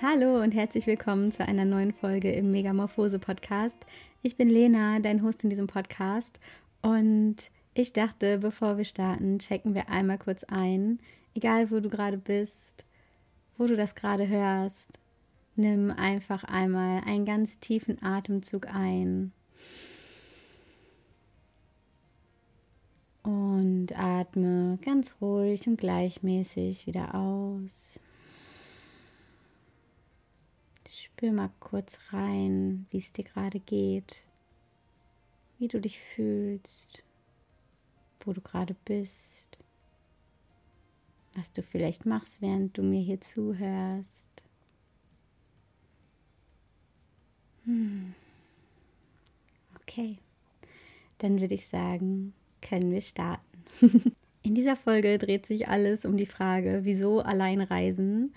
Hallo und herzlich willkommen zu einer neuen Folge im Megamorphose Podcast. Ich bin Lena, dein Host in diesem Podcast und ich dachte, bevor wir starten, checken wir einmal kurz ein, egal wo du gerade bist, wo du das gerade hörst. Nimm einfach einmal einen ganz tiefen Atemzug ein. Und atme ganz ruhig und gleichmäßig wieder aus. Spür mal kurz rein, wie es dir gerade geht, wie du dich fühlst, wo du gerade bist, was du vielleicht machst, während du mir hier zuhörst. Hm. Okay, dann würde ich sagen, können wir starten. In dieser Folge dreht sich alles um die Frage, wieso allein reisen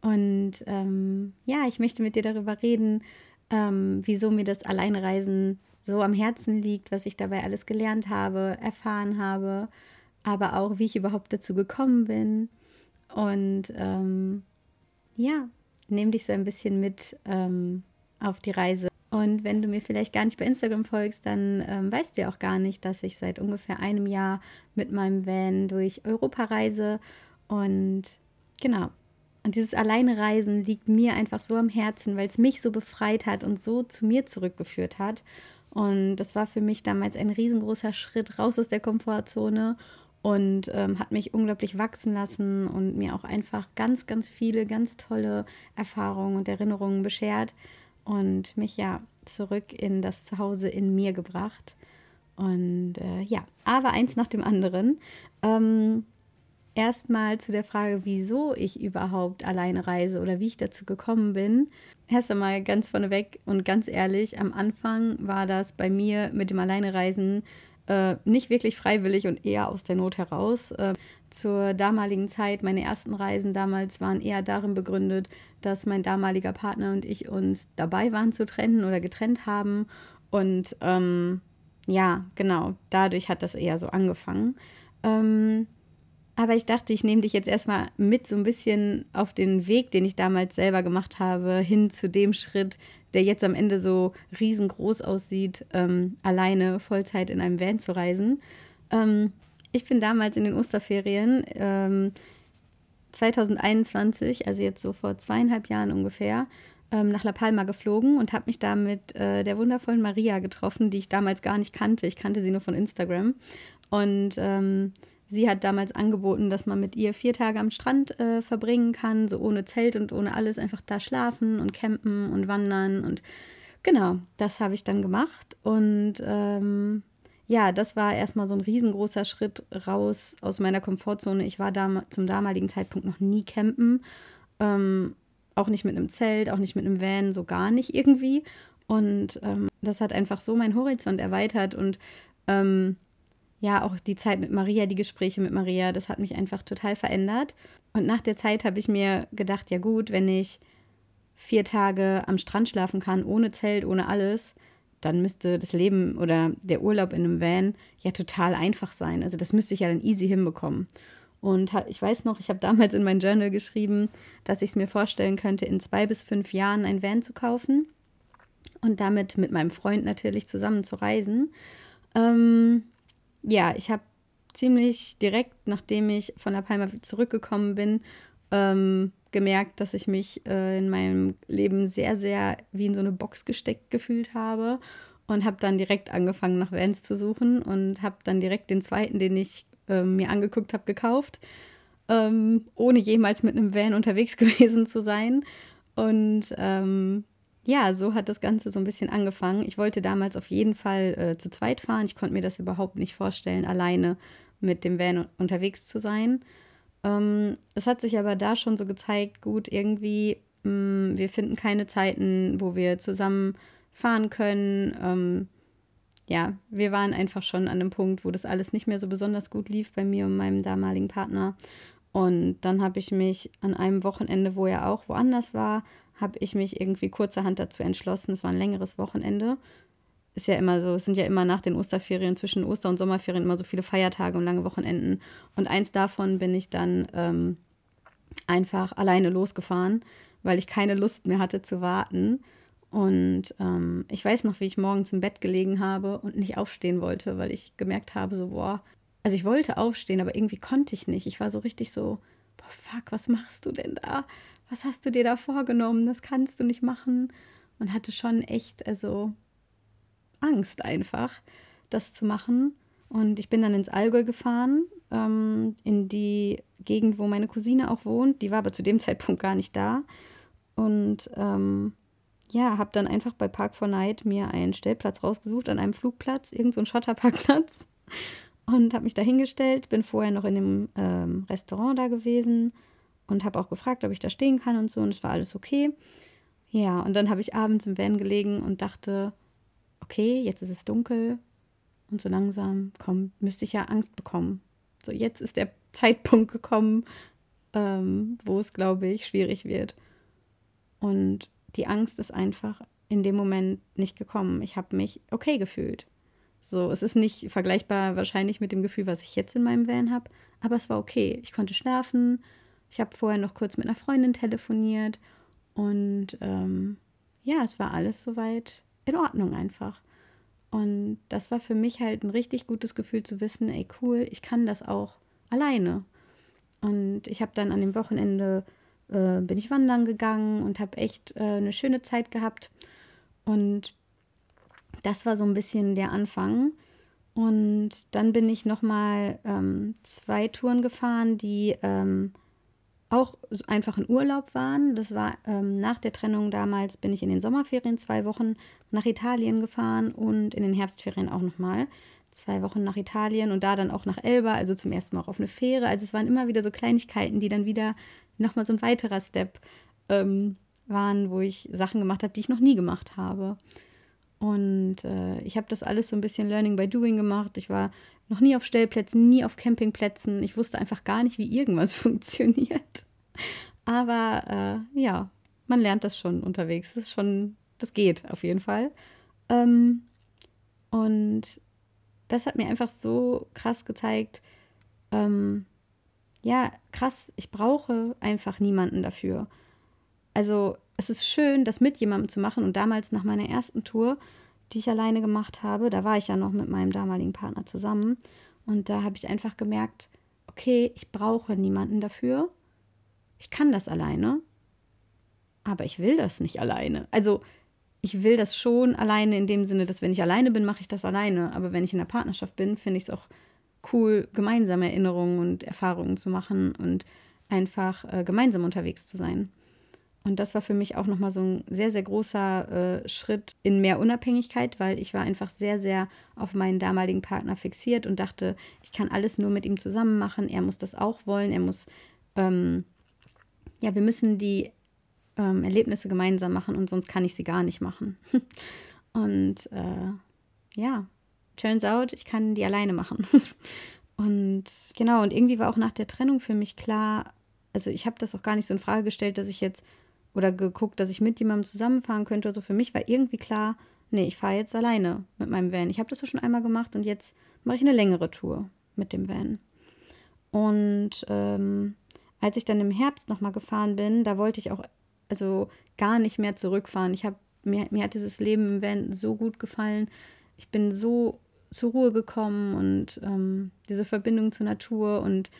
und ähm, ja, ich möchte mit dir darüber reden, ähm, wieso mir das Alleinreisen so am Herzen liegt, was ich dabei alles gelernt habe, erfahren habe, aber auch, wie ich überhaupt dazu gekommen bin. Und ähm, ja, nehme dich so ein bisschen mit ähm, auf die Reise. Und wenn du mir vielleicht gar nicht bei Instagram folgst, dann ähm, weißt du ja auch gar nicht, dass ich seit ungefähr einem Jahr mit meinem Van durch Europa reise. Und genau, und dieses Alleinreisen liegt mir einfach so am Herzen, weil es mich so befreit hat und so zu mir zurückgeführt hat. Und das war für mich damals ein riesengroßer Schritt raus aus der Komfortzone und ähm, hat mich unglaublich wachsen lassen und mir auch einfach ganz, ganz viele ganz tolle Erfahrungen und Erinnerungen beschert und mich ja zurück in das Zuhause in mir gebracht. Und äh, ja, aber eins nach dem anderen. Ähm, erstmal zu der Frage, wieso ich überhaupt alleine reise oder wie ich dazu gekommen bin. Erst einmal ganz vorneweg und ganz ehrlich, am Anfang war das bei mir mit dem Alleinereisen äh, nicht wirklich freiwillig und eher aus der Not heraus. Äh, zur damaligen Zeit, meine ersten Reisen damals waren eher darin begründet, dass mein damaliger Partner und ich uns dabei waren zu trennen oder getrennt haben. Und ähm, ja, genau, dadurch hat das eher so angefangen. Ähm, aber ich dachte, ich nehme dich jetzt erstmal mit so ein bisschen auf den Weg, den ich damals selber gemacht habe, hin zu dem Schritt, der jetzt am Ende so riesengroß aussieht, ähm, alleine Vollzeit in einem Van zu reisen. Ähm, ich bin damals in den Osterferien ähm, 2021, also jetzt so vor zweieinhalb Jahren ungefähr, ähm, nach La Palma geflogen und habe mich da mit äh, der wundervollen Maria getroffen, die ich damals gar nicht kannte. Ich kannte sie nur von Instagram. Und ähm, Sie hat damals angeboten, dass man mit ihr vier Tage am Strand äh, verbringen kann, so ohne Zelt und ohne alles, einfach da schlafen und campen und wandern. Und genau, das habe ich dann gemacht. Und ähm, ja, das war erstmal so ein riesengroßer Schritt raus aus meiner Komfortzone. Ich war dam zum damaligen Zeitpunkt noch nie campen. Ähm, auch nicht mit einem Zelt, auch nicht mit einem Van, so gar nicht irgendwie. Und ähm, das hat einfach so meinen Horizont erweitert und ähm, ja, auch die Zeit mit Maria, die Gespräche mit Maria, das hat mich einfach total verändert. Und nach der Zeit habe ich mir gedacht, ja gut, wenn ich vier Tage am Strand schlafen kann, ohne Zelt, ohne alles, dann müsste das Leben oder der Urlaub in einem Van ja total einfach sein. Also das müsste ich ja dann easy hinbekommen. Und ich weiß noch, ich habe damals in mein Journal geschrieben, dass ich es mir vorstellen könnte, in zwei bis fünf Jahren ein Van zu kaufen und damit mit meinem Freund natürlich zusammen zu reisen. Ähm, ja, ich habe ziemlich direkt, nachdem ich von der Palma zurückgekommen bin, ähm, gemerkt, dass ich mich äh, in meinem Leben sehr, sehr wie in so eine Box gesteckt gefühlt habe und habe dann direkt angefangen, nach Vans zu suchen und habe dann direkt den zweiten, den ich äh, mir angeguckt habe, gekauft, ähm, ohne jemals mit einem Van unterwegs gewesen zu sein. Und ähm, ja, so hat das Ganze so ein bisschen angefangen. Ich wollte damals auf jeden Fall äh, zu zweit fahren. Ich konnte mir das überhaupt nicht vorstellen, alleine mit dem Van unterwegs zu sein. Ähm, es hat sich aber da schon so gezeigt, gut, irgendwie, mh, mm, wir finden keine Zeiten, wo wir zusammen fahren können. Ähm, ja, wir waren einfach schon an einem Punkt, wo das alles nicht mehr so besonders gut lief bei mir und meinem damaligen Partner. Und dann habe ich mich an einem Wochenende, wo er auch woanders war, habe ich mich irgendwie kurzerhand dazu entschlossen. Es war ein längeres Wochenende. Ist ja immer so, es sind ja immer nach den Osterferien, zwischen Oster- und Sommerferien immer so viele Feiertage und lange Wochenenden. Und eins davon bin ich dann ähm, einfach alleine losgefahren weil ich keine Lust mehr hatte zu warten. Und ähm, ich weiß noch, wie ich morgens im Bett gelegen habe und nicht aufstehen wollte, weil ich gemerkt habe, so, boah, also ich wollte aufstehen, aber irgendwie konnte ich nicht. Ich war so richtig so, boah, fuck, was machst du denn da? Was hast du dir da vorgenommen? Das kannst du nicht machen. Und hatte schon echt, also Angst einfach, das zu machen. Und ich bin dann ins Allgäu gefahren, ähm, in die Gegend, wo meine Cousine auch wohnt. Die war aber zu dem Zeitpunkt gar nicht da. Und ähm, ja, habe dann einfach bei Park 4 Night mir einen Stellplatz rausgesucht an einem Flugplatz, irgendein so Schotterparkplatz. Und habe mich da hingestellt, bin vorher noch in dem ähm, Restaurant da gewesen und habe auch gefragt, ob ich da stehen kann und so. Und es war alles okay. Ja, und dann habe ich abends im Van gelegen und dachte, okay, jetzt ist es dunkel und so langsam, komm, müsste ich ja Angst bekommen. So, jetzt ist der Zeitpunkt gekommen, ähm, wo es, glaube ich, schwierig wird. Und die Angst ist einfach in dem Moment nicht gekommen. Ich habe mich okay gefühlt. So, es ist nicht vergleichbar wahrscheinlich mit dem Gefühl, was ich jetzt in meinem Van habe, aber es war okay. Ich konnte schlafen. Ich habe vorher noch kurz mit einer Freundin telefoniert und ähm, ja, es war alles soweit in Ordnung einfach. Und das war für mich halt ein richtig gutes Gefühl zu wissen, ey cool, ich kann das auch alleine. Und ich habe dann an dem Wochenende äh, bin ich wandern gegangen und habe echt äh, eine schöne Zeit gehabt. Und das war so ein bisschen der Anfang. Und dann bin ich nochmal ähm, zwei Touren gefahren, die ähm, auch einfach in Urlaub waren. Das war ähm, nach der Trennung damals, bin ich in den Sommerferien zwei Wochen nach Italien gefahren und in den Herbstferien auch nochmal zwei Wochen nach Italien und da dann auch nach Elba, also zum ersten Mal auch auf eine Fähre. Also es waren immer wieder so Kleinigkeiten, die dann wieder nochmal so ein weiterer Step ähm, waren, wo ich Sachen gemacht habe, die ich noch nie gemacht habe. Und äh, ich habe das alles so ein bisschen Learning by Doing gemacht. Ich war noch nie auf Stellplätzen, nie auf Campingplätzen. Ich wusste einfach gar nicht, wie irgendwas funktioniert. Aber äh, ja, man lernt das schon unterwegs. Das ist schon, das geht auf jeden Fall. Ähm, und das hat mir einfach so krass gezeigt, ähm, ja, krass, ich brauche einfach niemanden dafür. Also es ist schön, das mit jemandem zu machen. Und damals nach meiner ersten Tour, die ich alleine gemacht habe, da war ich ja noch mit meinem damaligen Partner zusammen. Und da habe ich einfach gemerkt, okay, ich brauche niemanden dafür. Ich kann das alleine, aber ich will das nicht alleine. Also ich will das schon alleine in dem Sinne, dass wenn ich alleine bin, mache ich das alleine. Aber wenn ich in der Partnerschaft bin, finde ich es auch cool, gemeinsame Erinnerungen und Erfahrungen zu machen und einfach äh, gemeinsam unterwegs zu sein. Und das war für mich auch nochmal so ein sehr, sehr großer äh, Schritt in mehr Unabhängigkeit, weil ich war einfach sehr, sehr auf meinen damaligen Partner fixiert und dachte, ich kann alles nur mit ihm zusammen machen. Er muss das auch wollen. Er muss, ähm, ja, wir müssen die ähm, Erlebnisse gemeinsam machen und sonst kann ich sie gar nicht machen. und äh, ja, turns out, ich kann die alleine machen. und genau, und irgendwie war auch nach der Trennung für mich klar, also ich habe das auch gar nicht so in Frage gestellt, dass ich jetzt oder geguckt, dass ich mit jemandem zusammenfahren könnte. Also für mich war irgendwie klar, nee, ich fahre jetzt alleine mit meinem Van. Ich habe das ja schon einmal gemacht und jetzt mache ich eine längere Tour mit dem Van. Und ähm, als ich dann im Herbst nochmal gefahren bin, da wollte ich auch also gar nicht mehr zurückfahren. Ich habe mir, mir hat dieses Leben im Van so gut gefallen. Ich bin so zur Ruhe gekommen und ähm, diese Verbindung zur Natur und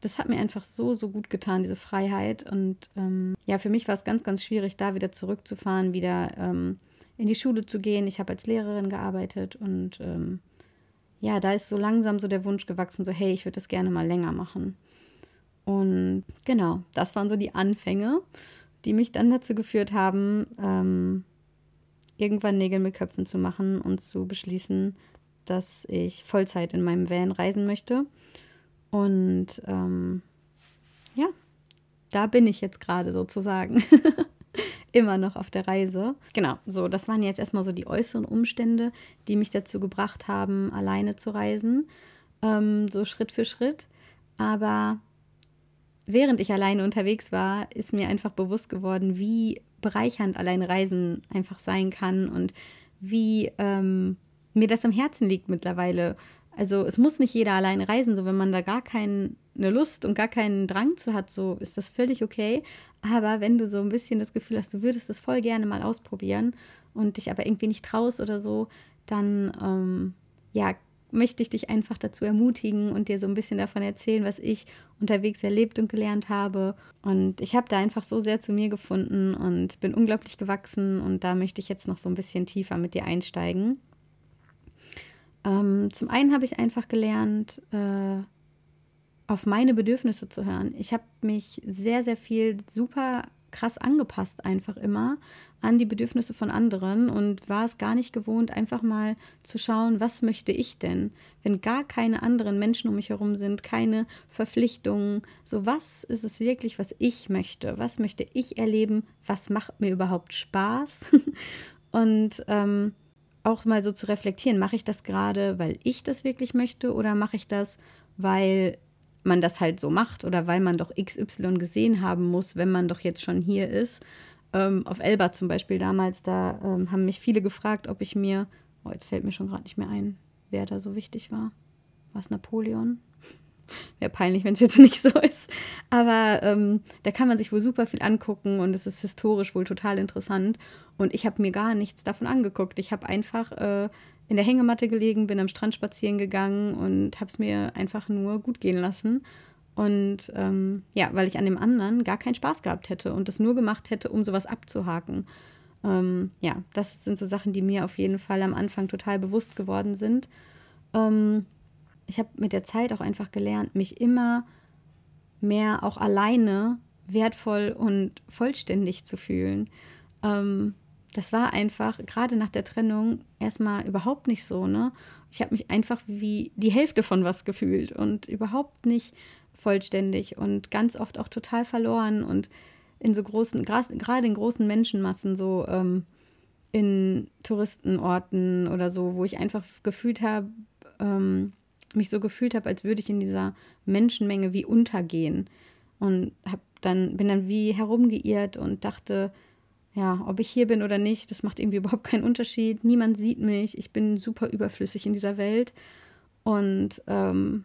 das hat mir einfach so, so gut getan, diese Freiheit. Und ähm, ja, für mich war es ganz, ganz schwierig, da wieder zurückzufahren, wieder ähm, in die Schule zu gehen. Ich habe als Lehrerin gearbeitet und ähm, ja, da ist so langsam so der Wunsch gewachsen, so hey, ich würde das gerne mal länger machen. Und genau, das waren so die Anfänge die mich dann dazu geführt haben, ähm, irgendwann Nägel mit Köpfen zu machen und zu beschließen, dass ich Vollzeit in meinem Van reisen möchte. Und ähm, ja, da bin ich jetzt gerade sozusagen. Immer noch auf der Reise. Genau, so, das waren jetzt erstmal so die äußeren Umstände, die mich dazu gebracht haben, alleine zu reisen. Ähm, so Schritt für Schritt. Aber während ich alleine unterwegs war, ist mir einfach bewusst geworden, wie bereichernd alleine Reisen einfach sein kann und wie ähm, mir das am Herzen liegt mittlerweile, Also es muss nicht jeder alleine reisen, so wenn man da gar keine Lust und gar keinen Drang zu hat, so ist das völlig okay. Aber wenn du so ein bisschen das Gefühl hast, du würdest das voll gerne mal ausprobieren und dich aber irgendwie nicht traust oder so, dann ähm, ja, möchte ich dich einfach dazu ermutigen und dir so ein bisschen davon erzählen, was ich unterwegs erlebt und gelernt habe. Und ich habe da einfach so sehr zu mir gefunden und bin unglaublich gewachsen und da möchte ich jetzt noch so ein bisschen tiefer mit dir einsteigen. Ähm, zum einen habe ich einfach gelernt, äh, auf meine Bedürfnisse zu hören. Ich habe mich sehr, sehr viel super krass angepasst einfach immer an die Bedürfnisse von anderen und war es gar nicht gewohnt, einfach mal zu schauen, was möchte ich denn, wenn gar keine anderen Menschen um mich herum sind, keine Verpflichtungen, so was ist es wirklich, was ich möchte, was möchte ich erleben, was macht mir überhaupt Spaß? Und ähm, auch mal so zu reflektieren, mache ich das gerade, weil ich das wirklich möchte oder mache ich das, weil man das halt so macht oder weil man doch XY gesehen haben muss, wenn man doch jetzt schon hier ist. Ähm, auf Elba zum Beispiel damals, da ähm, haben mich viele gefragt, ob ich mir, oh, jetzt fällt mir schon gerade nicht mehr ein, wer da so wichtig war. War es Napoleon? Wäre peinlich, wenn es jetzt nicht so ist. Aber ähm, da kann man sich wohl super viel angucken und es ist historisch wohl total interessant. Und ich habe mir gar nichts davon angeguckt. Ich habe einfach äh, in der Hängematte gelegen, bin am Strand spazieren gegangen und habe es mir einfach nur gut gehen lassen. Und ähm, ja, weil ich an dem anderen gar keinen Spaß gehabt hätte und es nur gemacht hätte, um sowas abzuhaken. Ähm, ja, das sind so Sachen, die mir auf jeden Fall am Anfang total bewusst geworden sind. Ähm, ich habe mit der Zeit auch einfach gelernt, mich immer mehr auch alleine wertvoll und vollständig zu fühlen. Ähm, das war einfach gerade nach der Trennung erstmal überhaupt nicht so, ne? Ich habe mich einfach wie die Hälfte von was gefühlt und überhaupt nicht vollständig und ganz oft auch total verloren und in so großen, gerade in großen Menschenmassen, so ähm, in Touristenorten oder so, wo ich einfach gefühlt habe, ähm, mich so gefühlt habe, als würde ich in dieser Menschenmenge wie untergehen und hab dann bin dann wie herumgeirrt und dachte, ja, ob ich hier bin oder nicht, das macht irgendwie überhaupt keinen Unterschied. Niemand sieht mich. Ich bin super überflüssig in dieser Welt. Und ähm,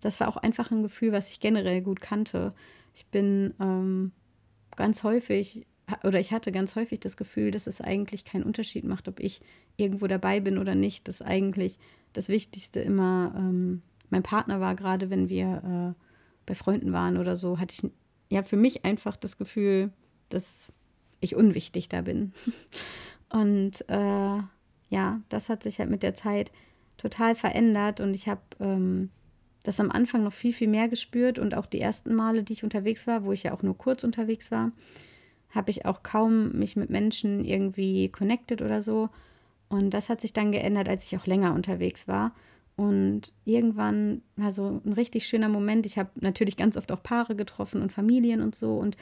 das war auch einfach ein Gefühl, was ich generell gut kannte. Ich bin ähm, ganz häufig, oder ich hatte ganz häufig das Gefühl, dass es eigentlich keinen Unterschied macht, ob ich irgendwo dabei bin oder nicht. Dass eigentlich das Wichtigste immer ähm, mein Partner war, gerade wenn wir äh, bei Freunden waren oder so, hatte ich ja für mich einfach das Gefühl, dass ich unwichtig da bin. Und äh, ja, das hat sich halt mit der Zeit total verändert und ich habe ähm, das am Anfang noch viel, viel mehr gespürt und auch die ersten Male, die ich unterwegs war, wo ich ja auch nur kurz unterwegs war, habe ich auch kaum mich mit Menschen irgendwie connected oder so. Und das hat sich dann geändert, als ich auch länger unterwegs war. Und irgendwann war so ein richtig schöner Moment. Ich habe natürlich ganz oft auch Paare getroffen und Familien und so. Und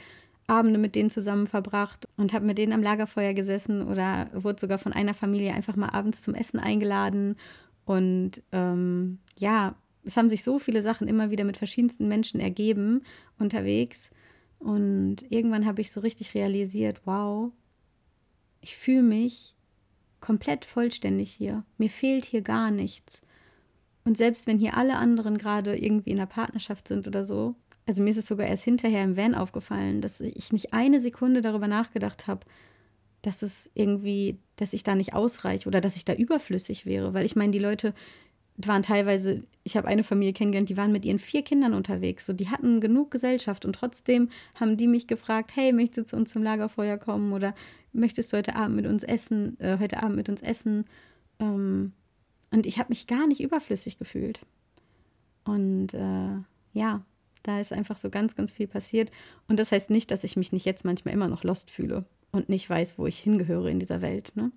Abende mit denen zusammen verbracht und habe mit denen am Lagerfeuer gesessen oder wurde sogar von einer Familie einfach mal abends zum Essen eingeladen. Und ähm, ja, es haben sich so viele Sachen immer wieder mit verschiedensten Menschen ergeben unterwegs. Und irgendwann habe ich so richtig realisiert, wow, ich fühle mich komplett vollständig hier. Mir fehlt hier gar nichts. Und selbst wenn hier alle anderen gerade irgendwie in einer Partnerschaft sind oder so, also mir ist es sogar erst hinterher im Van aufgefallen, dass ich nicht eine Sekunde darüber nachgedacht habe, dass es irgendwie, dass ich da nicht ausreiche oder dass ich da überflüssig wäre. Weil ich meine, die Leute waren teilweise, ich habe eine Familie kennengelernt, die waren mit ihren vier Kindern unterwegs. So, die hatten genug Gesellschaft und trotzdem haben die mich gefragt, hey, möchtest du zu uns zum Lagerfeuer kommen oder möchtest du heute Abend mit uns essen, äh, heute Abend mit uns essen? Ähm, und ich habe mich gar nicht überflüssig gefühlt. Und äh, ja, da ist einfach so ganz, ganz viel passiert. Und das heißt nicht, dass ich mich nicht jetzt manchmal immer noch lost fühle und nicht weiß, wo ich hingehöre in dieser Welt. Ne?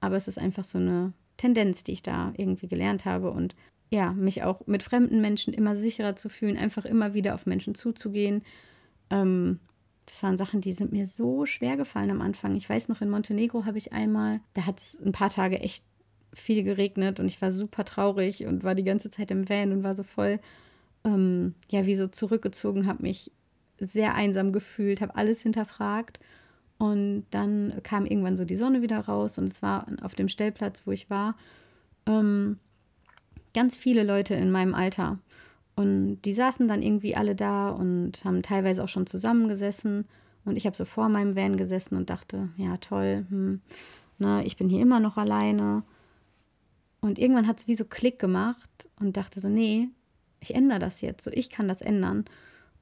Aber es ist einfach so eine Tendenz, die ich da irgendwie gelernt habe und ja, mich auch mit fremden Menschen immer sicherer zu fühlen, einfach immer wieder auf Menschen zuzugehen. Ähm, das waren Sachen, die sind mir so schwer gefallen am Anfang. Ich weiß noch, in Montenegro habe ich einmal, da hat es ein paar Tage echt viel geregnet und ich war super traurig und war die ganze Zeit im Van und war so voll ähm, ja, wie so zurückgezogen, habe mich sehr einsam gefühlt, habe alles hinterfragt. Und dann kam irgendwann so die Sonne wieder raus und es war auf dem Stellplatz, wo ich war. Ähm, ganz viele Leute in meinem Alter. Und die saßen dann irgendwie alle da und haben teilweise auch schon zusammengesessen. Und ich habe so vor meinem Van gesessen und dachte, ja toll, hm, ne, ich bin hier immer noch alleine. Und irgendwann hat es wie so Klick gemacht und dachte so, nee, ich ändere das jetzt, so ich kann das ändern.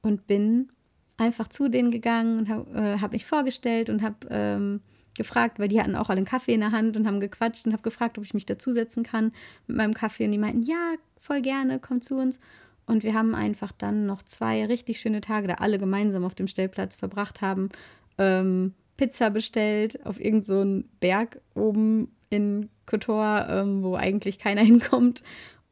Und bin einfach zu denen gegangen und habe äh, hab mich vorgestellt und habe ähm, gefragt, weil die hatten auch alle einen Kaffee in der Hand und haben gequatscht und habe gefragt, ob ich mich dazusetzen kann mit meinem Kaffee. Und die meinten, ja, voll gerne, komm zu uns. Und wir haben einfach dann noch zwei richtig schöne Tage, da alle gemeinsam auf dem Stellplatz verbracht haben, ähm, Pizza bestellt auf irgendeinen so Berg oben in Kotor, ähm, wo eigentlich keiner hinkommt.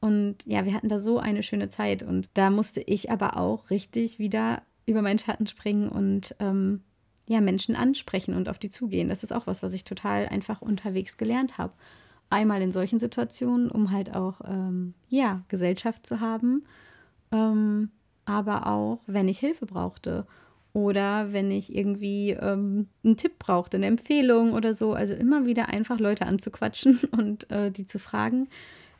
Und ja, wir hatten da so eine schöne Zeit. Und da musste ich aber auch richtig wieder über meinen Schatten springen und ähm, ja, Menschen ansprechen und auf die zugehen. Das ist auch was, was ich total einfach unterwegs gelernt habe. Einmal in solchen Situationen, um halt auch, ähm, ja, Gesellschaft zu haben, ähm, aber auch, wenn ich Hilfe brauchte oder wenn ich irgendwie ähm, einen Tipp brauchte, eine Empfehlung oder so. Also immer wieder einfach Leute anzuquatschen und äh, die zu fragen.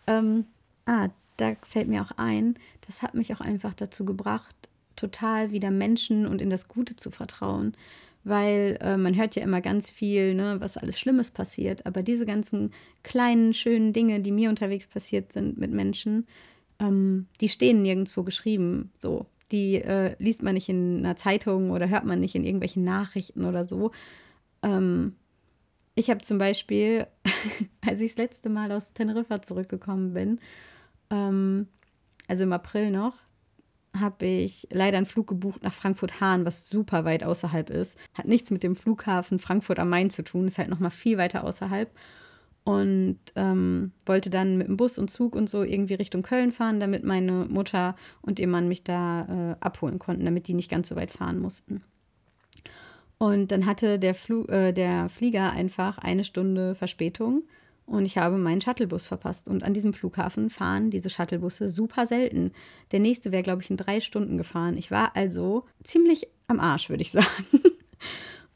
Ähm, ah, da fällt mir auch ein, das hat mich auch einfach dazu gebracht, total wieder Menschen und in das Gute zu vertrauen. Weil äh, man hört ja immer ganz viel, ne, was alles Schlimmes passiert. Aber diese ganzen kleinen, schönen Dinge, die mir unterwegs passiert sind mit Menschen, ähm, die stehen nirgendwo geschrieben. So, die äh, liest man nicht in einer Zeitung oder hört man nicht in irgendwelchen Nachrichten oder so. Ähm, ich habe zum Beispiel, als ich das letzte Mal aus Teneriffa zurückgekommen bin, ähm, also im April noch, habe ich leider einen Flug gebucht nach Frankfurt-Hahn, was super weit außerhalb ist. Hat nichts mit dem Flughafen Frankfurt am Main zu tun, ist halt noch mal viel weiter außerhalb und ähm, wollte dann mit dem Bus und Zug und so irgendwie Richtung Köln fahren, damit meine Mutter und ihr Mann mich da äh, abholen konnten, damit die nicht ganz so weit fahren mussten. Und dann hatte der, Flu äh, der Flieger einfach eine Stunde Verspätung und ich habe meinen Shuttlebus verpasst. Und an diesem Flughafen fahren diese Shuttlebusse super selten. Der nächste wäre, glaube ich, in drei Stunden gefahren. Ich war also ziemlich am Arsch, würde ich sagen.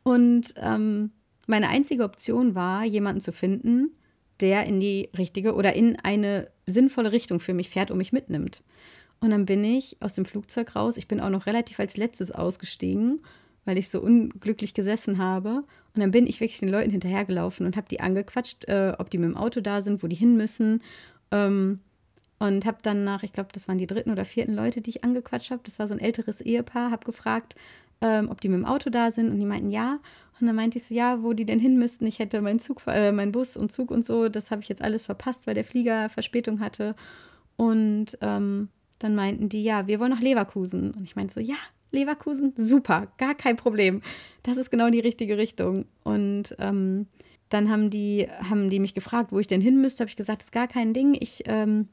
Und ähm, meine einzige Option war, jemanden zu finden, der in die richtige oder in eine sinnvolle Richtung für mich fährt und mich mitnimmt. Und dann bin ich aus dem Flugzeug raus. Ich bin auch noch relativ als letztes ausgestiegen, weil ich so unglücklich gesessen habe. Und dann bin ich wirklich den Leuten hinterhergelaufen und habe die angequatscht, äh, ob die mit dem Auto da sind, wo die hin müssen. Ähm, und habe dann nach, ich glaube, das waren die dritten oder vierten Leute, die ich angequatscht habe. Das war so ein älteres Ehepaar, habe gefragt, ähm, ob die mit dem Auto da sind. Und die meinten ja. Und dann meinte ich so, ja, wo die denn hin müssten. Ich hätte meinen Zug, äh, meinen Bus und Zug und so, das habe ich jetzt alles verpasst, weil der Flieger Verspätung hatte. Und ähm, dann meinten die, ja, wir wollen nach Leverkusen. Und ich meinte so, ja, Leverkusen, super, gar kein Problem. Das ist genau die richtige Richtung. Und ähm, dann haben die, haben die mich gefragt, wo ich denn hin müsste. Habe ich gesagt, das ist gar kein Ding. Ich ähm,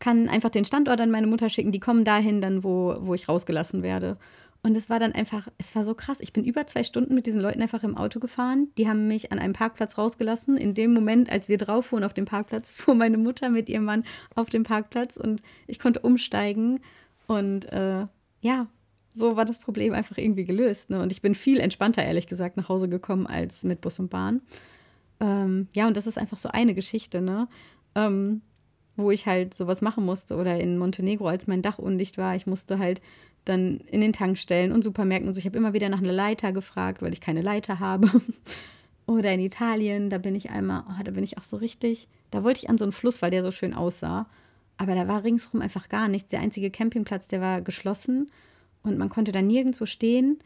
kann einfach den Standort an meine Mutter schicken. Die kommen dahin, dann wo, wo ich rausgelassen werde. Und es war dann einfach, es war so krass. Ich bin über zwei Stunden mit diesen Leuten einfach im Auto gefahren. Die haben mich an einem Parkplatz rausgelassen. In dem Moment, als wir drauf fuhren auf dem Parkplatz, fuhr meine Mutter mit ihrem Mann auf dem Parkplatz und ich konnte umsteigen. Und äh, ja, so war das Problem einfach irgendwie gelöst. Ne? Und ich bin viel entspannter, ehrlich gesagt, nach Hause gekommen als mit Bus und Bahn. Ähm, ja, und das ist einfach so eine Geschichte, ne? Ähm, wo ich halt sowas machen musste. Oder in Montenegro, als mein Dach undicht war, ich musste halt dann in den Tankstellen und Supermärkten und so. Ich habe immer wieder nach einer Leiter gefragt, weil ich keine Leiter habe. Oder in Italien, da bin ich einmal, oh, da bin ich auch so richtig, da wollte ich an so einen Fluss, weil der so schön aussah. Aber da war ringsrum einfach gar nichts. Der einzige Campingplatz, der war geschlossen und man konnte da nirgendwo stehen.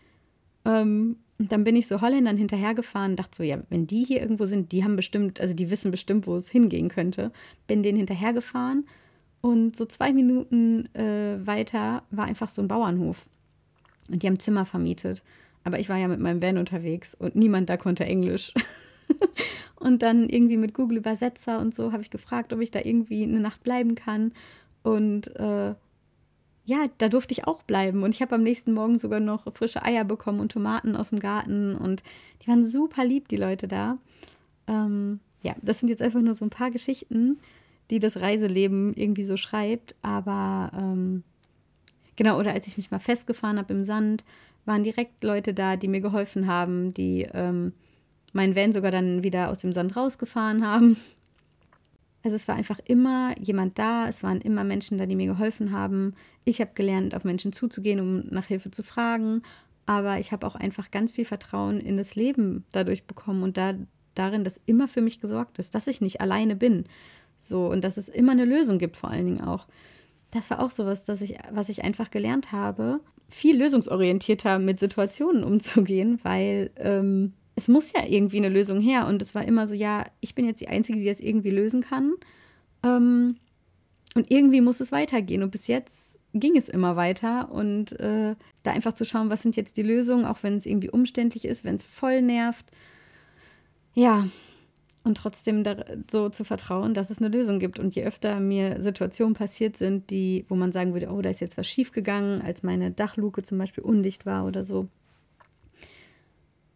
Ähm, und dann bin ich so Holländern hinterhergefahren dachte so, ja, wenn die hier irgendwo sind, die haben bestimmt, also die wissen bestimmt, wo es hingehen könnte. Bin denen hinterhergefahren und so zwei Minuten äh, weiter war einfach so ein Bauernhof. Und die haben Zimmer vermietet. Aber ich war ja mit meinem Van unterwegs und niemand da konnte Englisch. und dann irgendwie mit Google Übersetzer und so habe ich gefragt, ob ich da irgendwie eine Nacht bleiben kann. Und äh, ja, da durfte ich auch bleiben. Und ich habe am nächsten Morgen sogar noch frische Eier bekommen und Tomaten aus dem Garten. Und die waren super lieb, die Leute da. Ähm, ja, das sind jetzt einfach nur so ein paar Geschichten, die das Reiseleben irgendwie so schreibt. Aber ähm, genau, oder als ich mich mal festgefahren habe im Sand, waren direkt Leute da, die mir geholfen haben, die ähm, meinen Van sogar dann wieder aus dem Sand rausgefahren haben. Also es war einfach immer jemand da, es waren immer Menschen da, die mir geholfen haben. Ich habe gelernt, auf Menschen zuzugehen, um nach Hilfe zu fragen. Aber ich habe auch einfach ganz viel Vertrauen in das Leben dadurch bekommen und da, darin, dass immer für mich gesorgt ist, dass ich nicht alleine bin. So, und dass es immer eine Lösung gibt, vor allen Dingen auch. Das war auch sowas, dass ich, was ich einfach gelernt habe, viel lösungsorientierter mit Situationen umzugehen, weil ähm, es muss ja irgendwie eine Lösung her. Und es war immer so, ja, ich bin jetzt die Einzige, die das irgendwie lösen kann. Ähm, und irgendwie muss es weitergehen. Und bis jetzt ging es immer weiter. Und äh, da einfach zu schauen, was sind jetzt die Lösungen, auch wenn es irgendwie umständlich ist, wenn es voll nervt. Ja, und trotzdem so zu vertrauen, dass es eine Lösung gibt. Und je öfter mir Situationen passiert sind, die, wo man sagen würde, oh, da ist jetzt was schiefgegangen, als meine Dachluke zum Beispiel undicht war oder so.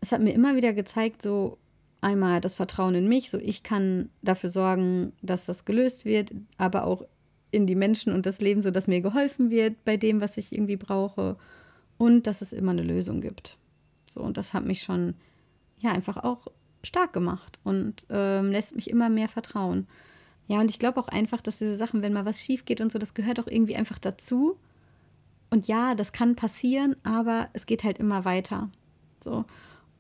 Es hat mir immer wieder gezeigt, so einmal das Vertrauen in mich, so ich kann dafür sorgen, dass das gelöst wird, aber auch in die Menschen und das Leben, so dass mir geholfen wird bei dem, was ich irgendwie brauche und dass es immer eine Lösung gibt. So, und das hat mich schon ja einfach auch stark gemacht und ähm, lässt mich immer mehr vertrauen. Ja, und ich glaube auch einfach, dass diese Sachen, wenn mal was schief geht und so, das gehört auch irgendwie einfach dazu. Und ja, das kann passieren, aber es geht halt immer weiter. So.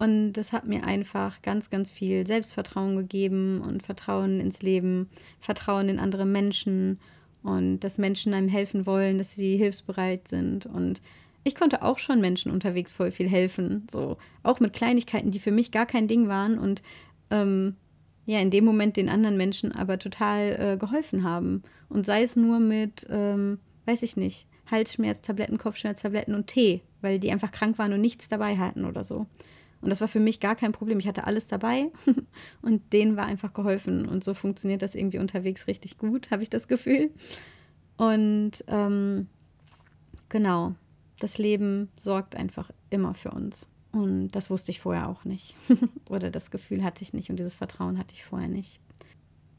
Und das hat mir einfach ganz, ganz viel Selbstvertrauen gegeben und Vertrauen ins Leben, Vertrauen in andere Menschen und dass Menschen einem helfen wollen, dass sie hilfsbereit sind und ich konnte auch schon Menschen unterwegs voll viel helfen. So, auch mit Kleinigkeiten, die für mich gar kein Ding waren und ähm, ja, in dem Moment den anderen Menschen aber total äh, geholfen haben. Und sei es nur mit, ähm, weiß ich nicht, Halsschmerztabletten, Kopfschmerztabletten und Tee, weil die einfach krank waren und nichts dabei hatten oder so. Und das war für mich gar kein Problem. Ich hatte alles dabei und denen war einfach geholfen. Und so funktioniert das irgendwie unterwegs richtig gut, habe ich das Gefühl. Und ähm, genau, das Leben sorgt einfach immer für uns. Und das wusste ich vorher auch nicht. Oder das Gefühl hatte ich nicht und dieses Vertrauen hatte ich vorher nicht.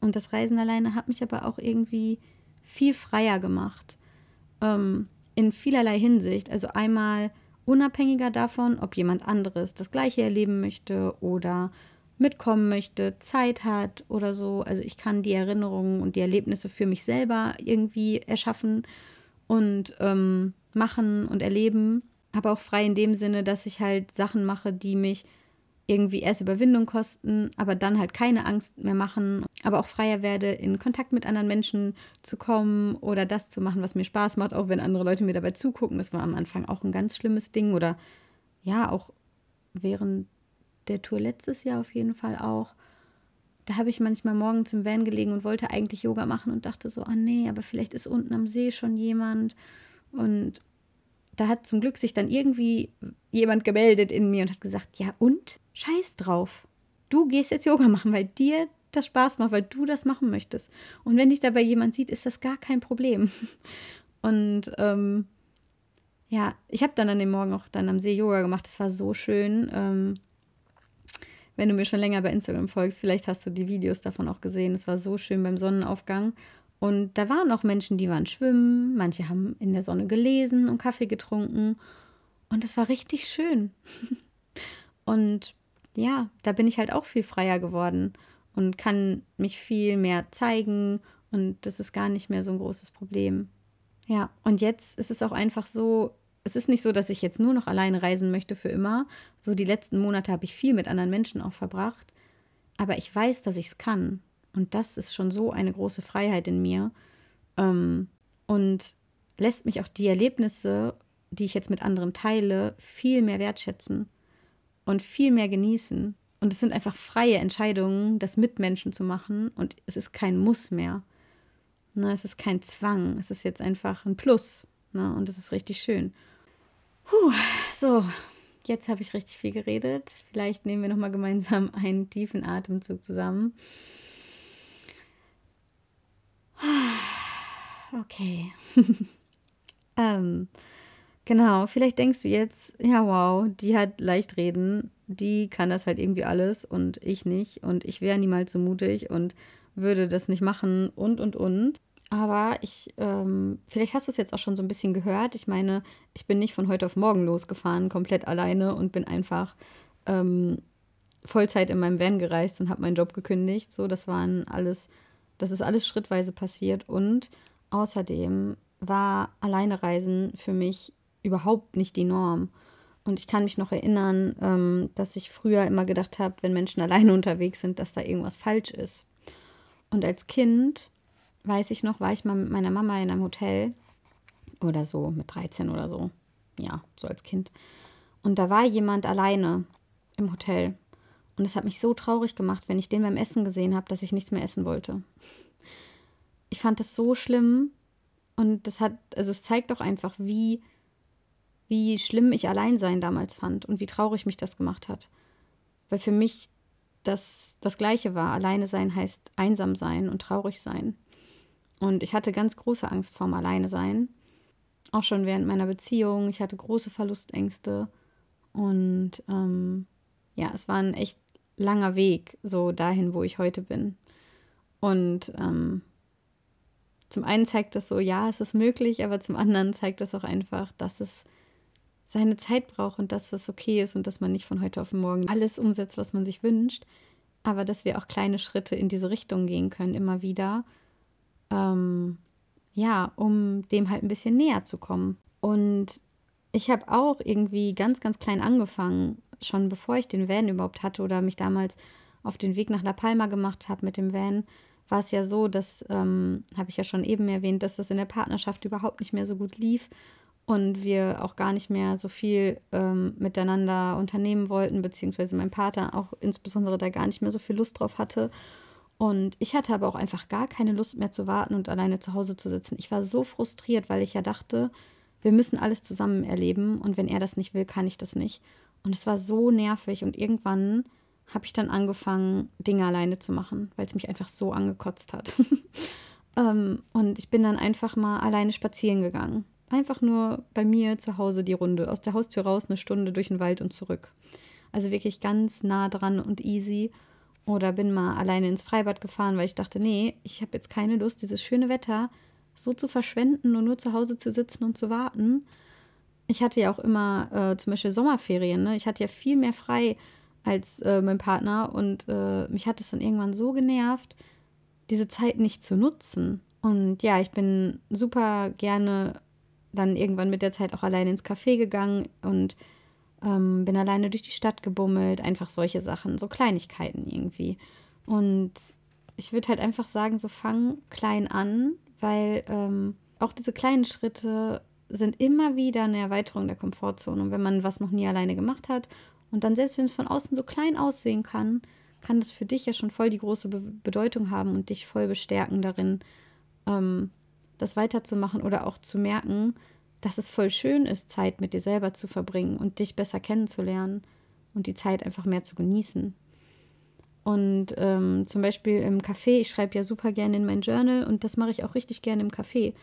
Und das Reisen alleine hat mich aber auch irgendwie viel freier gemacht. Ähm, in vielerlei Hinsicht. Also einmal unabhängiger davon, ob jemand anderes das gleiche erleben möchte oder mitkommen möchte, Zeit hat oder so. Also ich kann die Erinnerungen und die Erlebnisse für mich selber irgendwie erschaffen und ähm, machen und erleben, aber auch frei in dem Sinne, dass ich halt Sachen mache, die mich irgendwie erst Überwindung kosten, aber dann halt keine Angst mehr machen, aber auch freier werde, in Kontakt mit anderen Menschen zu kommen oder das zu machen, was mir Spaß macht, auch wenn andere Leute mir dabei zugucken. Das war am Anfang auch ein ganz schlimmes Ding oder ja, auch während der Tour letztes Jahr auf jeden Fall auch. Da habe ich manchmal morgens im Van gelegen und wollte eigentlich Yoga machen und dachte so, ah nee, aber vielleicht ist unten am See schon jemand und da hat zum Glück sich dann irgendwie jemand gemeldet in mir und hat gesagt, ja und? Scheiß drauf. Du gehst jetzt Yoga machen, weil dir das Spaß macht, weil du das machen möchtest. Und wenn dich dabei jemand sieht, ist das gar kein Problem. Und ähm, ja, ich habe dann an dem Morgen auch dann am See Yoga gemacht. Das war so schön. Ähm, wenn du mir schon länger bei Instagram folgst, vielleicht hast du die Videos davon auch gesehen. Es war so schön beim Sonnenaufgang. Und da waren auch Menschen, die waren schwimmen, manche haben in der Sonne gelesen und Kaffee getrunken. Und es war richtig schön. und ja, da bin ich halt auch viel freier geworden und kann mich viel mehr zeigen. Und das ist gar nicht mehr so ein großes Problem. Ja, und jetzt ist es auch einfach so, es ist nicht so, dass ich jetzt nur noch alleine reisen möchte für immer. So die letzten Monate habe ich viel mit anderen Menschen auch verbracht. Aber ich weiß, dass ich es kann. Und das ist schon so eine große Freiheit in mir. Ähm, und lässt mich auch die Erlebnisse, die ich jetzt mit anderen teile, viel mehr wertschätzen und viel mehr genießen. Und es sind einfach freie Entscheidungen, das mit Menschen zu machen. Und es ist kein Muss mehr. Ne, es ist kein Zwang. Es ist jetzt einfach ein Plus. Ne, und es ist richtig schön. Puh, so, jetzt habe ich richtig viel geredet. Vielleicht nehmen wir nochmal gemeinsam einen tiefen Atemzug zusammen. Okay. ähm, genau, vielleicht denkst du jetzt, ja, wow, die hat leicht reden, die kann das halt irgendwie alles und ich nicht und ich wäre niemals so mutig und würde das nicht machen und und und. Aber ich, ähm, vielleicht hast du es jetzt auch schon so ein bisschen gehört. Ich meine, ich bin nicht von heute auf morgen losgefahren, komplett alleine und bin einfach ähm, Vollzeit in meinem Van gereist und habe meinen Job gekündigt. So, das waren alles Das ist alles schrittweise passiert und außerdem war Alleinereisen für mich überhaupt nicht die Norm. Und ich kann mich noch erinnern, ähm, dass ich früher immer gedacht habe, wenn Menschen alleine unterwegs sind, dass da irgendwas falsch ist. Und als Kind, weiß ich noch, war ich mal mit meiner Mama in einem Hotel oder so, mit 13 oder so. Ja, so als Kind. Und da war jemand alleine im Hotel. Und es hat mich so traurig gemacht, wenn ich den beim Essen gesehen habe, dass ich nichts mehr essen wollte. Ich fand das so schlimm. Und das hat, also es zeigt doch einfach, wie wie schlimm ich Alleinsein damals fand und wie traurig mich das gemacht hat. Weil für mich das das Gleiche war. Alleine sein heißt einsam sein und traurig sein. Und ich hatte ganz große Angst vorm Alleine sein. Auch schon während meiner Beziehung. Ich hatte große Verlustängste. Und ähm, ja, es war ein echt langer Weg, so dahin, wo ich heute bin. Und ähm, zum einen zeigt das so, ja, es ist möglich, aber zum anderen zeigt das auch einfach, dass es seine Zeit braucht und dass das okay ist und dass man nicht von heute auf morgen alles umsetzt, was man sich wünscht, aber dass wir auch kleine Schritte in diese Richtung gehen können, immer wieder, ähm, ja, um dem halt ein bisschen näher zu kommen. Und ich habe auch irgendwie ganz, ganz klein angefangen, schon bevor ich den Van überhaupt hatte oder mich damals auf den Weg nach La Palma gemacht habe mit dem Van, war es ja so, dass, ähm, habe ich ja schon eben erwähnt, dass das in der Partnerschaft überhaupt nicht mehr so gut lief und wir auch gar nicht mehr so viel ähm, miteinander unternehmen wollten, beziehungsweise mein Partner auch insbesondere da gar nicht mehr so viel Lust drauf hatte. Und ich hatte aber auch einfach gar keine Lust mehr zu warten und alleine zu Hause zu sitzen. Ich war so frustriert, weil ich ja dachte, wir müssen alles zusammen erleben und wenn er das nicht will, kann ich das nicht. Und es war so nervig und irgendwann habe ich dann angefangen, Dinge alleine zu machen, weil es mich einfach so angekotzt hat. ähm, und ich bin dann einfach mal alleine spazieren gegangen Einfach nur bei mir zu Hause die Runde. Aus der Haustür raus eine Stunde durch den Wald und zurück. Also wirklich ganz nah dran und easy. Oder bin mal alleine ins Freibad gefahren, weil ich dachte, nee, ich habe jetzt keine Lust, dieses schöne Wetter so zu verschwenden und nur zu Hause zu sitzen und zu warten. Ich hatte ja auch immer äh, zum Beispiel Sommerferien. Ne? Ich hatte ja viel mehr frei als äh, mein Partner und äh, mich hat es dann irgendwann so genervt, diese Zeit nicht zu nutzen. Und ja, ich bin super gerne dann irgendwann mit der Zeit auch alleine ins Café gegangen und ähm, bin alleine durch die Stadt gebummelt. Einfach solche Sachen, so Kleinigkeiten irgendwie. Und ich würde halt einfach sagen, so fang klein an, weil ähm, auch diese kleinen Schritte sind immer wieder eine Erweiterung der Komfortzone. Und wenn man was noch nie alleine gemacht hat und dann selbst wenn es von außen so klein aussehen kann, kann das für dich ja schon voll die große Be Bedeutung haben und dich voll bestärken darin, ähm, das weiterzumachen oder auch zu merken, dass es voll schön ist, Zeit mit dir selber zu verbringen und dich besser kennenzulernen und die Zeit einfach mehr zu genießen. Und ähm, zum Beispiel im Café, ich schreibe ja super gerne in mein Journal und das mache ich auch richtig gerne im Café.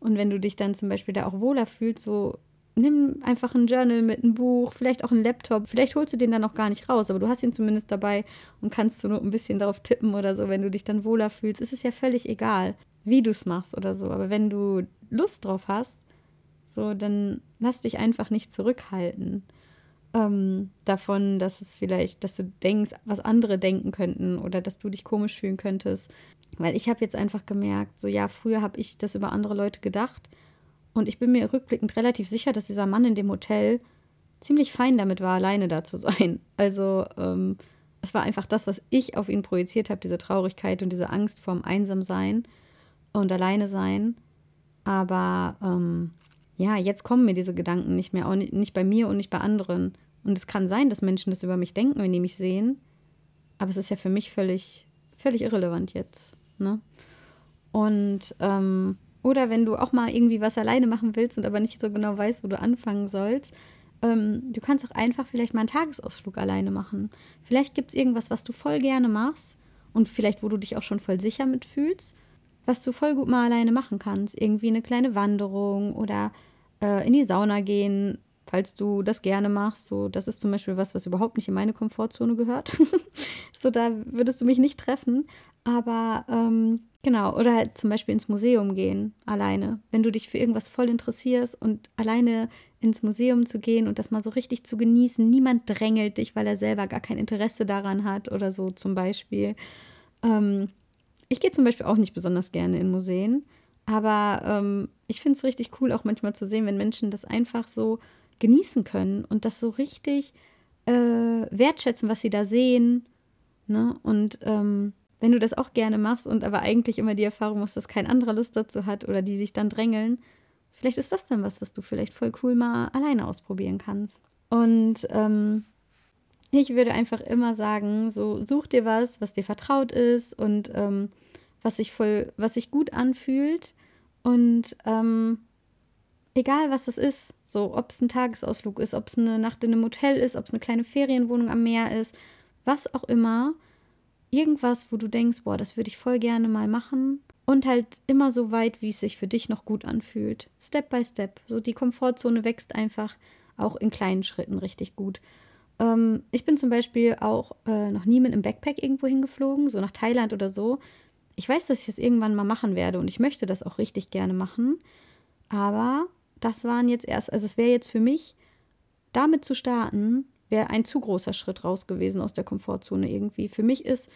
Und wenn du dich dann zum Beispiel da auch wohler fühlst, so nimm einfach ein Journal mit einem Buch, vielleicht auch ein Laptop. Vielleicht holst du den dann auch gar nicht raus, aber du hast ihn zumindest dabei und kannst so nur ein bisschen darauf tippen oder so, wenn du dich dann wohler fühlst. Es ist ja völlig egal wie du es machst oder so. Aber wenn du Lust drauf hast, so, dann lass dich einfach nicht zurückhalten ähm, davon, dass es vielleicht, dass du denkst, was andere denken könnten oder dass du dich komisch fühlen könntest. Weil ich habe jetzt einfach gemerkt, so ja, früher habe ich das über andere Leute gedacht und ich bin mir rückblickend relativ sicher, dass dieser Mann in dem Hotel ziemlich fein damit war, alleine da zu sein. Also ähm, es war einfach das, was ich auf ihn projiziert habe, diese Traurigkeit und diese Angst vorm Einsamsein und alleine sein. Aber ähm, ja, jetzt kommen mir diese Gedanken nicht mehr, auch nicht bei mir und nicht bei anderen. Und es kann sein, dass Menschen das über mich denken, wenn die mich sehen. Aber es ist ja für mich völlig, völlig irrelevant jetzt. Ne? Und ähm, oder wenn du auch mal irgendwie was alleine machen willst und aber nicht so genau weißt, wo du anfangen sollst, ähm, du kannst auch einfach vielleicht mal einen Tagesausflug alleine machen. Vielleicht gibt es irgendwas, was du voll gerne machst und vielleicht, wo du dich auch schon voll sicher mitfühlst was du voll gut mal alleine machen kannst. Irgendwie eine kleine Wanderung oder äh, in die Sauna gehen, falls du das gerne machst. So, das ist zum Beispiel was, was überhaupt nicht in meine Komfortzone gehört. so, da würdest du mich nicht treffen. Aber ähm, genau, oder halt zum Beispiel ins Museum gehen, alleine. Wenn du dich für irgendwas voll interessierst und alleine ins Museum zu gehen und das mal so richtig zu genießen. Niemand drängelt dich, weil er selber gar kein Interesse daran hat oder so zum Beispiel. Ähm, Ich gehe zum Beispiel auch nicht besonders gerne in Museen, aber ähm, ich finde es richtig cool, auch manchmal zu sehen, wenn Menschen das einfach so genießen können und das so richtig äh, wertschätzen, was sie da sehen. Ne? Und ähm, wenn du das auch gerne machst und aber eigentlich immer die Erfahrung machst, dass kein anderer Lust dazu hat oder die sich dann drängeln, vielleicht ist das dann was, was du vielleicht voll cool mal alleine ausprobieren kannst. Und ähm, ich würde einfach immer sagen, so such dir was, was dir vertraut ist und ähm, was sich voll, was sich gut anfühlt. Und ähm, egal was das ist, so ob es ein Tagesausflug ist, ob es eine Nacht in einem Hotel ist, ob es eine kleine Ferienwohnung am Meer ist, was auch immer, irgendwas, wo du denkst, boah, das würde ich voll gerne mal machen. Und halt immer so weit, wie es sich für dich noch gut anfühlt. Step by Step. So die Komfortzone wächst einfach auch in kleinen Schritten richtig gut. Ähm, ich bin zum Beispiel auch äh, noch nie mit einem Backpack irgendwo hingeflogen, so nach Thailand oder so. Ich weiß, dass ich das irgendwann mal machen werde und ich möchte das auch richtig gerne machen. Aber das waren jetzt erst, also es wäre jetzt für mich, damit zu starten, wäre ein zu großer Schritt raus gewesen aus der Komfortzone irgendwie. Für mich ist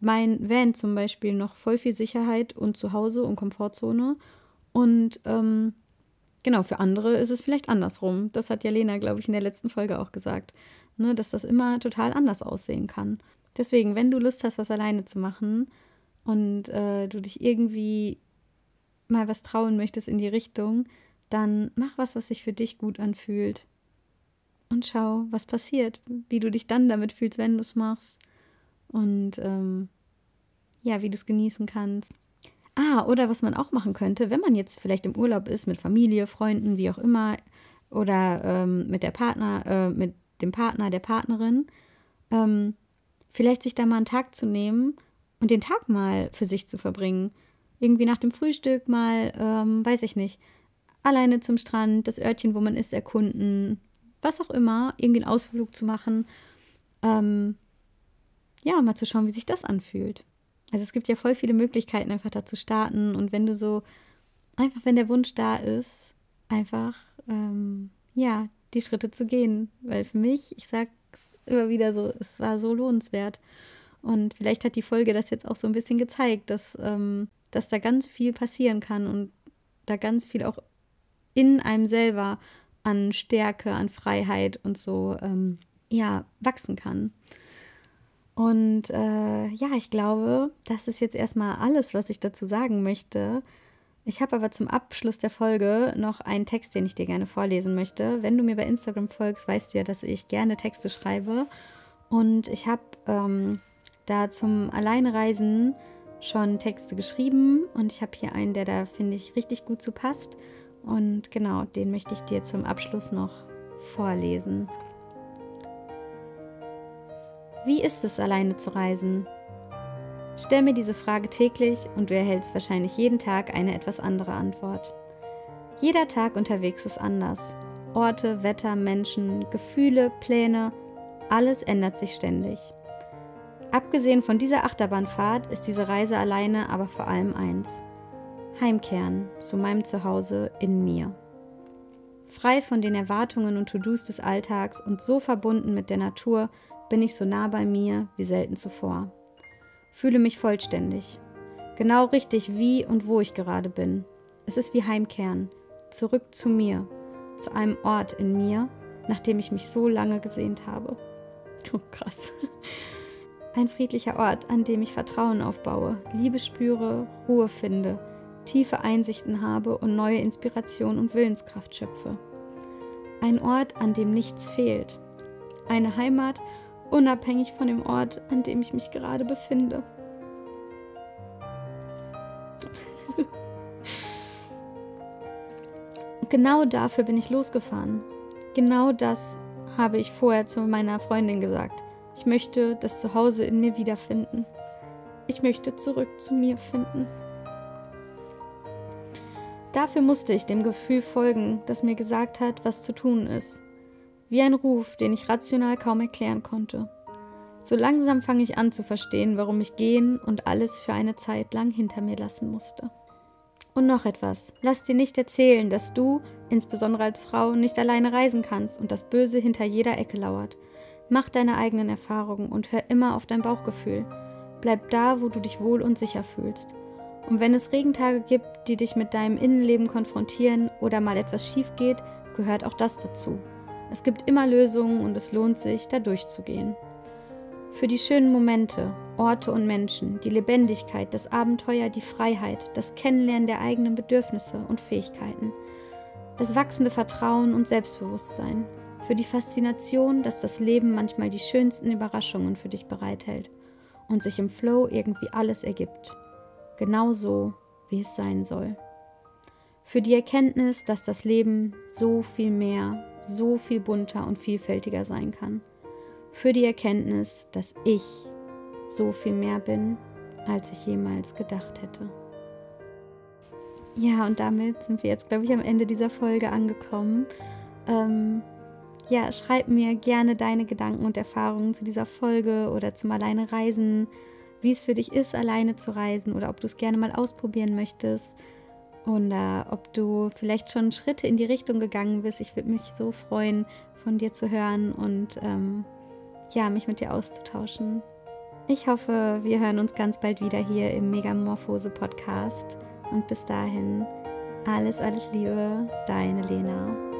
mein Van zum Beispiel noch voll viel Sicherheit und Zuhause und Komfortzone. Und ähm, genau, für andere ist es vielleicht andersrum. Das hat ja Lena, glaube ich, in der letzten Folge auch gesagt, ne, dass das immer total anders aussehen kann. Deswegen, wenn du Lust hast, was alleine zu machen und äh, du dich irgendwie mal was trauen möchtest in die Richtung, dann mach was, was sich für dich gut anfühlt. Und schau, was passiert, wie du dich dann damit fühlst, wenn du es machst. Und ähm, ja, wie du es genießen kannst. Ah, oder was man auch machen könnte, wenn man jetzt vielleicht im Urlaub ist mit Familie, Freunden, wie auch immer, oder ähm, mit der Partner, äh, mit dem Partner, der Partnerin, ähm, vielleicht sich da mal einen Tag zu nehmen und den Tag mal für sich zu verbringen. Irgendwie nach dem Frühstück mal, ähm, weiß ich nicht, alleine zum Strand, das Örtchen, wo man ist, erkunden, was auch immer, irgendwie einen Ausflug zu machen. Ähm, ja, mal zu schauen, wie sich das anfühlt. Also es gibt ja voll viele Möglichkeiten, einfach da zu starten. Und wenn du so, einfach wenn der Wunsch da ist, einfach, ähm, ja, die Schritte zu gehen. Weil für mich, ich sag's immer wieder so, es war so lohnenswert. Und vielleicht hat die Folge das jetzt auch so ein bisschen gezeigt, dass, ähm, dass da ganz viel passieren kann und da ganz viel auch in einem selber an Stärke, an Freiheit und so, ähm, ja, wachsen kann. Und äh, ja, ich glaube, das ist jetzt erstmal alles, was ich dazu sagen möchte. Ich habe aber zum Abschluss der Folge noch einen Text, den ich dir gerne vorlesen möchte. Wenn du mir bei Instagram folgst, weißt du ja, dass ich gerne Texte schreibe. Und ich habe ähm, da zum Alleinereisen schon Texte geschrieben. Und ich habe hier einen, der da, finde ich, richtig gut zu passt. Und genau, den möchte ich dir zum Abschluss noch vorlesen. Wie ist es, alleine zu reisen? Stell mir diese Frage täglich und du erhältst wahrscheinlich jeden Tag eine etwas andere Antwort. Jeder Tag unterwegs ist anders. Orte, Wetter, Menschen, Gefühle, Pläne, alles ändert sich ständig. Abgesehen von dieser Achterbahnfahrt ist diese Reise alleine aber vor allem eins. Heimkehren zu meinem Zuhause in mir. Frei von den Erwartungen und To-Dos des Alltags und so verbunden mit der Natur, bin ich so nah bei mir wie selten zuvor. Fühle mich vollständig. Genau richtig, wie und wo ich gerade bin. Es ist wie Heimkehren, zurück zu mir, zu einem Ort in mir, nach dem ich mich so lange gesehnt habe. Oh, krass. Ein friedlicher Ort, an dem ich Vertrauen aufbaue, Liebe spüre, Ruhe finde, tiefe Einsichten habe und neue Inspiration und Willenskraft schöpfe. Ein Ort, an dem nichts fehlt. Eine Heimat, unabhängig von dem Ort, an dem ich mich gerade befinde. genau dafür bin ich losgefahren. Genau das habe ich vorher zu meiner Freundin gesagt. Ich möchte das Zuhause in mir wiederfinden. Ich möchte zurück zu mir finden. Dafür musste ich dem Gefühl folgen, das mir gesagt hat, was zu tun ist wie ein Ruf, den ich rational kaum erklären konnte. So langsam fange ich an zu verstehen, warum ich gehen und alles für eine Zeit lang hinter mir lassen musste. Und noch etwas. Lass dir nicht erzählen, dass du, insbesondere als Frau, nicht alleine reisen kannst und das Böse hinter jeder Ecke lauert. Mach deine eigenen Erfahrungen und hör immer auf dein Bauchgefühl. Bleib da, wo du dich wohl und sicher fühlst. Und wenn es Regentage gibt, die dich mit deinem Innenleben konfrontieren oder mal etwas schief geht, gehört auch das dazu. Es gibt immer Lösungen und es lohnt sich, da durchzugehen. Für die schönen Momente, Orte und Menschen, die Lebendigkeit, das Abenteuer, die Freiheit, das Kennenlernen der eigenen Bedürfnisse und Fähigkeiten, das wachsende Vertrauen und Selbstbewusstsein, für die Faszination, dass das Leben manchmal die schönsten Überraschungen für dich bereithält und sich im Flow irgendwie alles ergibt. Genau so, wie es sein soll. Für die Erkenntnis, dass das Leben so viel mehr, so viel bunter und vielfältiger sein kann. Für die Erkenntnis, dass ich so viel mehr bin, als ich jemals gedacht hätte. Ja, und damit sind wir jetzt, glaube ich, am Ende dieser Folge angekommen. Ähm, ja, schreib mir gerne deine Gedanken und Erfahrungen zu dieser Folge oder zum Alleine Reisen, wie es für dich ist, alleine zu reisen oder ob du es gerne mal ausprobieren möchtest oder ob du vielleicht schon Schritte in die Richtung gegangen bist. Ich würde mich so freuen, von dir zu hören und ähm, ja, mich mit dir auszutauschen. Ich hoffe, wir hören uns ganz bald wieder hier im Megamorphose Podcast und bis dahin alles, alles Liebe, deine Lena.